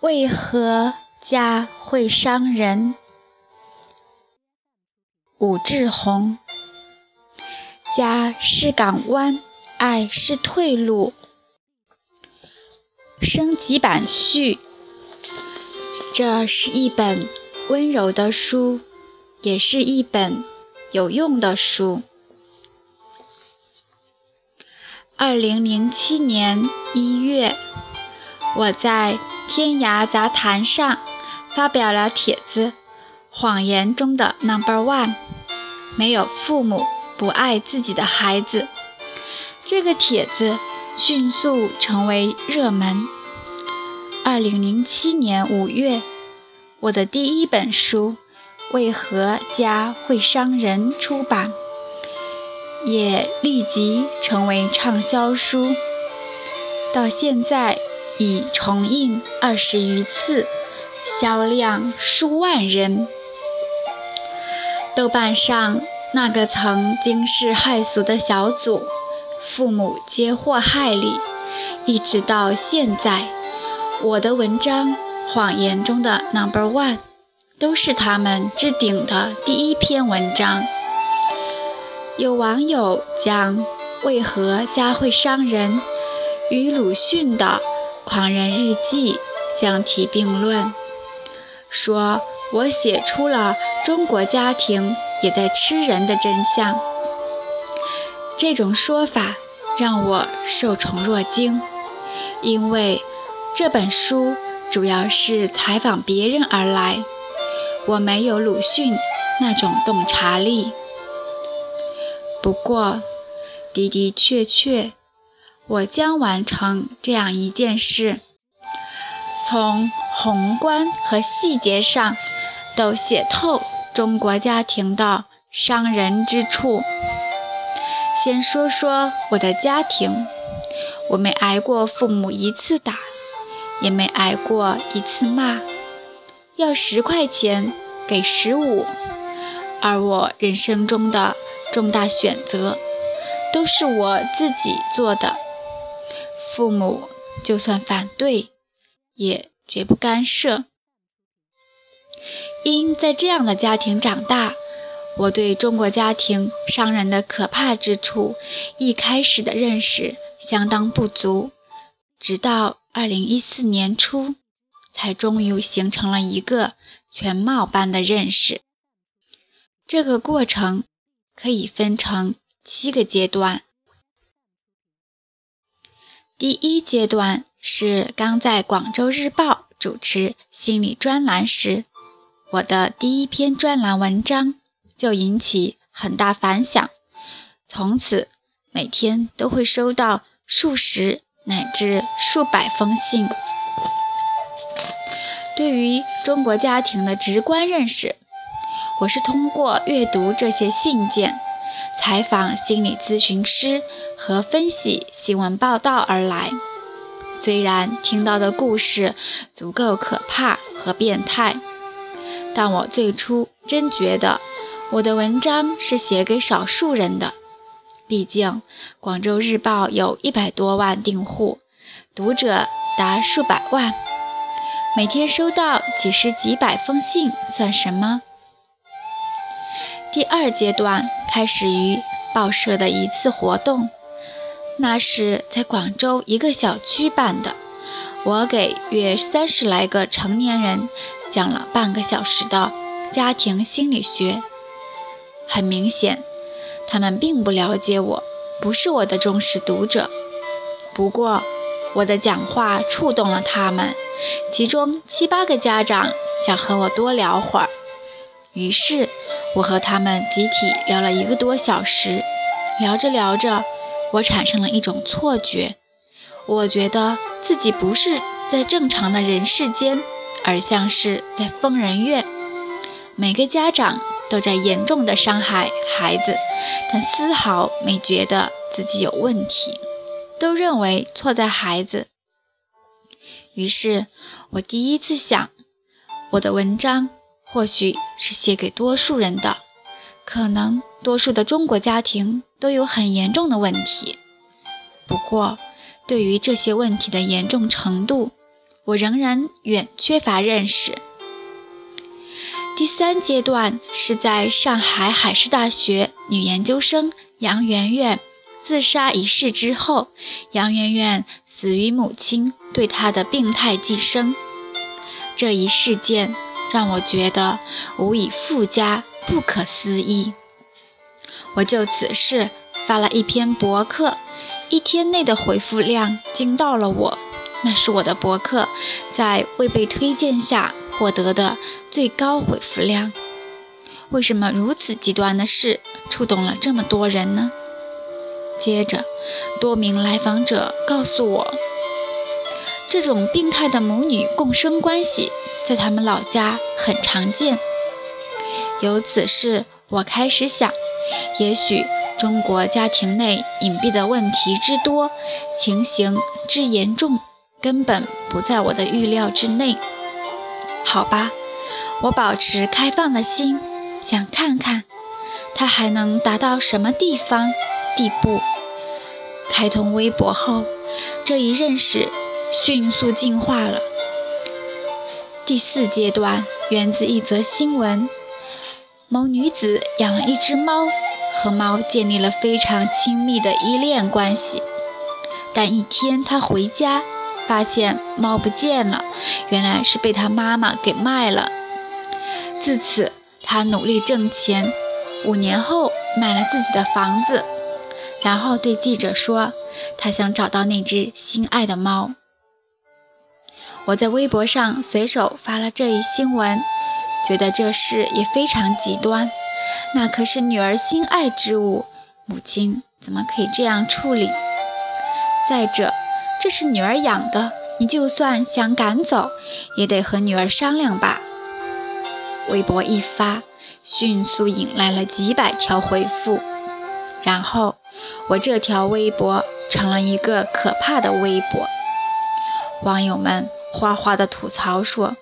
为何家会伤人？武志红。家是港湾，爱是退路。升级版序。这是一本温柔的书，也是一本有用的书。二零零七年一月。我在天涯杂谈上发表了帖子《谎言中的 Number One》，没有父母不爱自己的孩子。这个帖子迅速成为热门。二零零七年五月，我的第一本书《为何家会伤人》出版，也立即成为畅销书。到现在。已重印二十余次，销量数万人。豆瓣上那个曾惊世骇俗的小组“父母皆祸害”里，一直到现在，我的文章《谎言中的 Number One》都是他们置顶的第一篇文章。有网友将《为何家会伤人》与鲁迅的。《狂人日记》相提并论，说我写出了中国家庭也在吃人的真相。这种说法让我受宠若惊，因为这本书主要是采访别人而来，我没有鲁迅那种洞察力。不过，的的确确。我将完成这样一件事，从宏观和细节上都写透中国家庭的伤人之处。先说说我的家庭，我没挨过父母一次打，也没挨过一次骂。要十块钱给十五，而我人生中的重大选择都是我自己做的。父母就算反对，也绝不干涉。因在这样的家庭长大，我对中国家庭伤人的可怕之处，一开始的认识相当不足，直到二零一四年初，才终于形成了一个全貌般的认识。这个过程可以分成七个阶段。第一阶段是刚在广州日报主持心理专栏时，我的第一篇专栏文章就引起很大反响，从此每天都会收到数十乃至数百封信。对于中国家庭的直观认识，我是通过阅读这些信件。采访心理咨询师和分析新闻报道而来，虽然听到的故事足够可怕和变态，但我最初真觉得我的文章是写给少数人的。毕竟广州日报有一百多万订户，读者达数百万，每天收到几十几百封信算什么？第二阶段开始于报社的一次活动，那是在广州一个小区办的。我给约三十来个成年人讲了半个小时的家庭心理学。很明显，他们并不了解我，不是我的忠实读者。不过，我的讲话触动了他们，其中七八个家长想和我多聊会儿。于是。我和他们集体聊了一个多小时，聊着聊着，我产生了一种错觉，我觉得自己不是在正常的人世间，而像是在疯人院。每个家长都在严重的伤害孩子，但丝毫没觉得自己有问题，都认为错在孩子。于是，我第一次想，我的文章。或许是写给多数人的，可能多数的中国家庭都有很严重的问题。不过，对于这些问题的严重程度，我仍然远缺乏认识。第三阶段是在上海海事大学女研究生杨媛媛自杀一事之后，杨媛媛死于母亲对她的病态寄生。这一事件让我觉得无以复加，不可思议。我就此事发了一篇博客，一天内的回复量惊到了我。那是我的博客在未被推荐下获得的最高回复量。为什么如此极端的事触动了这么多人呢？接着，多名来访者告诉我，这种病态的母女共生关系在他们老家很常见。由此事，我开始想，也许中国家庭内隐蔽的问题之多，情形之严重。根本不在我的预料之内。好吧，我保持开放的心，想看看他还能达到什么地方、地步。开通微博后，这一认识迅速进化了。第四阶段源自一则新闻：某女子养了一只猫，和猫建立了非常亲密的依恋关系。但一天他回家。发现猫不见了，原来是被他妈妈给卖了。自此，他努力挣钱，五年后买了自己的房子，然后对记者说：“他想找到那只心爱的猫。”我在微博上随手发了这一新闻，觉得这事也非常极端。那可是女儿心爱之物，母亲怎么可以这样处理？再者，这是女儿养的，你就算想赶走，也得和女儿商量吧。微博一发，迅速引来了几百条回复，然后我这条微博成了一个可怕的微博。网友们哗哗的吐槽说：“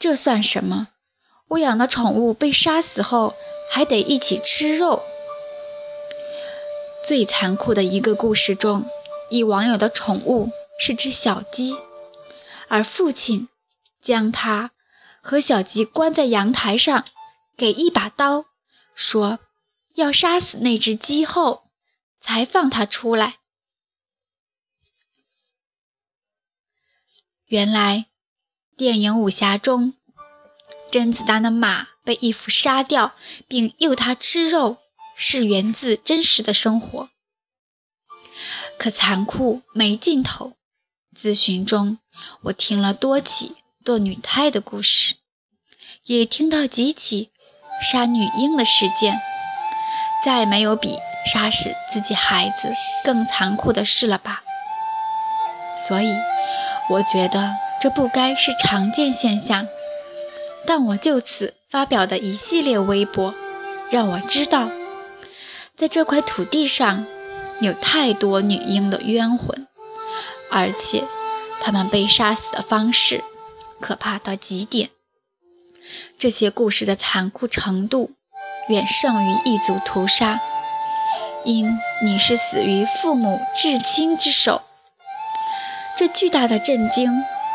这算什么？我养的宠物被杀死后，还得一起吃肉。”最残酷的一个故事中。一网友的宠物是只小鸡，而父亲将它和小鸡关在阳台上，给一把刀，说要杀死那只鸡后才放它出来。原来，电影武侠中甄子丹的马被义父杀掉，并诱他吃肉，是源自真实的生活。可残酷没尽头。咨询中，我听了多起堕女胎的故事，也听到几起杀女婴的事件。再没有比杀死自己孩子更残酷的事了吧？所以，我觉得这不该是常见现象。但我就此发表的一系列微博，让我知道，在这块土地上。有太多女婴的冤魂，而且她们被杀死的方式可怕到极点。这些故事的残酷程度远胜于异族屠杀，因你是死于父母至亲之手。这巨大的震惊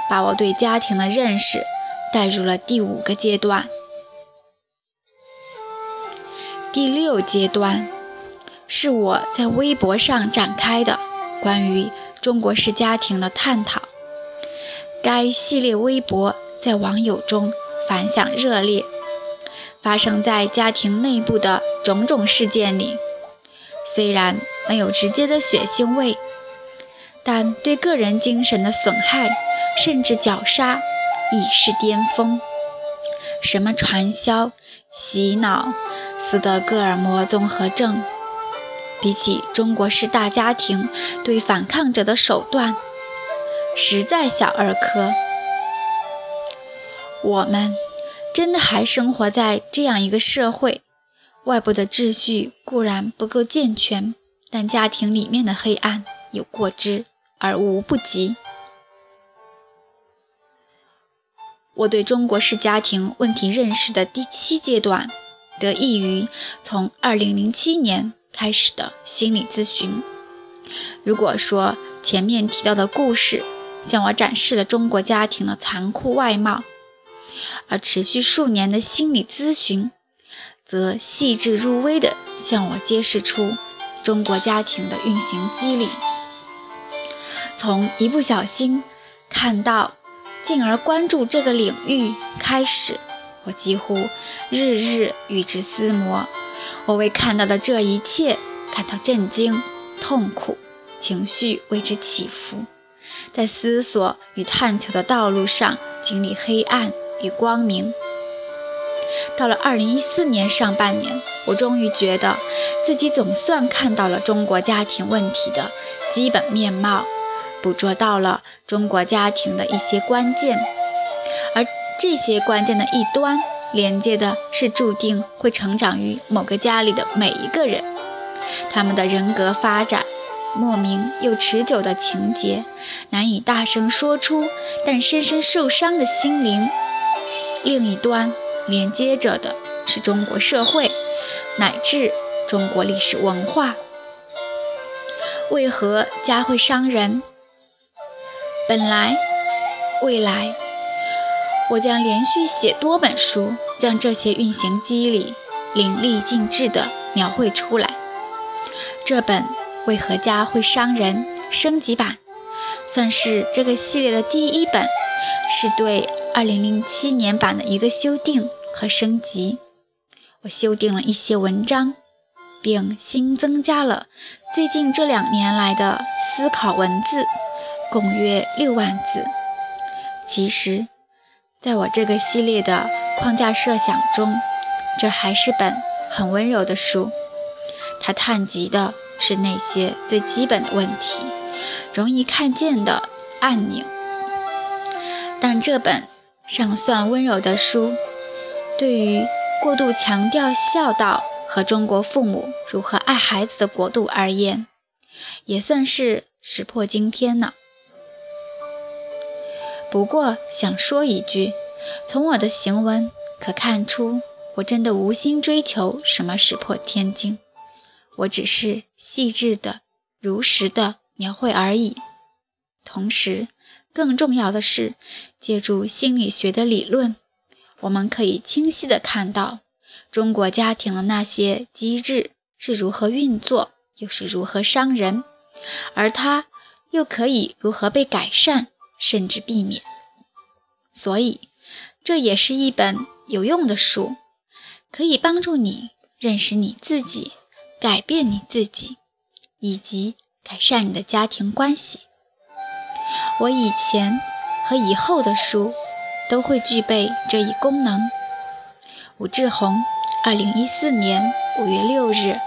把我对家庭的认识带入了第五个阶段。第六阶段。是我在微博上展开的关于中国式家庭的探讨。该系列微博在网友中反响热烈。发生在家庭内部的种种事件里，虽然没有直接的血腥味，但对个人精神的损害甚至绞杀已是巅峰。什么传销、洗脑、斯德哥尔摩综合症。比起中国式大家庭对反抗者的手段，实在小儿科。我们真的还生活在这样一个社会，外部的秩序固然不够健全，但家庭里面的黑暗有过之而无不及。我对中国式家庭问题认识的第七阶段，得益于从2007年。开始的心理咨询。如果说前面提到的故事向我展示了中国家庭的残酷外貌，而持续数年的心理咨询，则细致入微地向我揭示出中国家庭的运行机理。从一不小心看到，进而关注这个领域开始，我几乎日日与之厮磨。我为看到的这一切感到震惊、痛苦，情绪为之起伏，在思索与探求的道路上经历黑暗与光明。到了二零一四年上半年，我终于觉得自己总算看到了中国家庭问题的基本面貌。捕捉到了中国家庭的一些关键，而这些关键的一端连接的是注定会成长于某个家里的每一个人，他们的人格发展、莫名又持久的情节、难以大声说出但深深受伤的心灵。另一端连接着的是中国社会乃至中国历史文化。为何家会伤人？本来，未来，我将连续写多本书，将这些运行机理淋漓尽致地描绘出来。这本《为何家会伤人》升级版，算是这个系列的第一本，是对2007年版的一个修订和升级。我修订了一些文章，并新增加了最近这两年来的思考文字。共约六万字。其实，在我这个系列的框架设想中，这还是本很温柔的书。它探及的是那些最基本的问题，容易看见的按钮。但这本尚算温柔的书，对于过度强调孝道和中国父母如何爱孩子的国度而言，也算是石破惊天了。不过想说一句，从我的行文可看出，我真的无心追求什么石破天惊，我只是细致的、如实的描绘而已。同时，更重要的是，借助心理学的理论，我们可以清晰的看到中国家庭的那些机制是如何运作，又是如何伤人，而它又可以如何被改善。甚至避免，所以这也是一本有用的书，可以帮助你认识你自己、改变你自己，以及改善你的家庭关系。我以前和以后的书都会具备这一功能。武志红，二零一四年五月六日。